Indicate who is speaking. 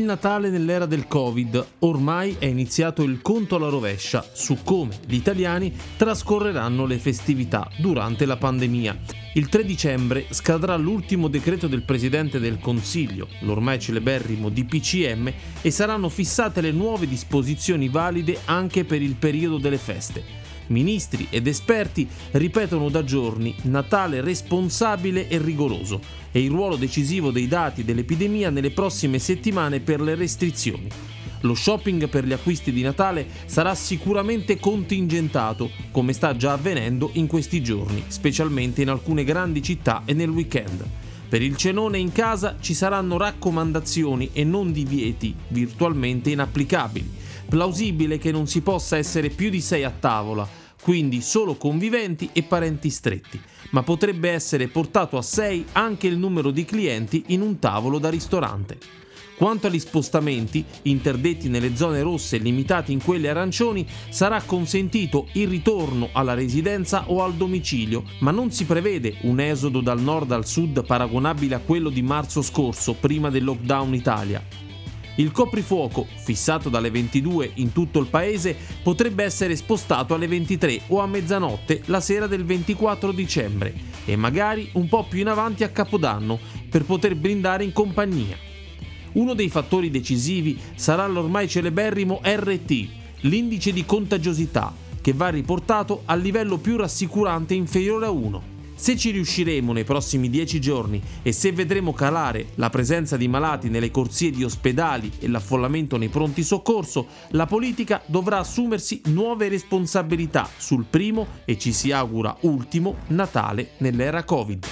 Speaker 1: Natale nell'era del Covid, ormai è iniziato il conto alla rovescia su come gli italiani trascorreranno le festività durante la pandemia. Il 3 dicembre scadrà l'ultimo decreto del Presidente del Consiglio, l'ormai celeberrimo DPCM, e saranno fissate le nuove disposizioni valide anche per il periodo delle feste. Ministri ed esperti ripetono da giorni Natale responsabile e rigoroso e il ruolo decisivo dei dati dell'epidemia nelle prossime settimane per le restrizioni. Lo shopping per gli acquisti di Natale sarà sicuramente contingentato, come sta già avvenendo in questi giorni, specialmente in alcune grandi città e nel weekend. Per il cenone in casa ci saranno raccomandazioni e non divieti virtualmente inapplicabili. Plausibile che non si possa essere più di sei a tavola, quindi solo conviventi e parenti stretti, ma potrebbe essere portato a 6 anche il numero di clienti in un tavolo da ristorante. Quanto agli spostamenti, interdetti nelle zone rosse e limitati in quelle arancioni, sarà consentito il ritorno alla residenza o al domicilio, ma non si prevede un esodo dal nord al sud paragonabile a quello di marzo scorso, prima del lockdown Italia. Il coprifuoco, fissato dalle 22 in tutto il paese, potrebbe essere spostato alle 23 o a mezzanotte la sera del 24 dicembre e magari un po' più in avanti a Capodanno per poter brindare in compagnia. Uno dei fattori decisivi sarà l'ormai celeberrimo RT, l'indice di contagiosità, che va riportato al livello più rassicurante inferiore a 1. Se ci riusciremo nei prossimi dieci giorni e se vedremo calare la presenza di malati nelle corsie di ospedali e l'affollamento nei pronti soccorso, la politica dovrà assumersi nuove responsabilità sul primo e ci si augura ultimo Natale nell'era Covid.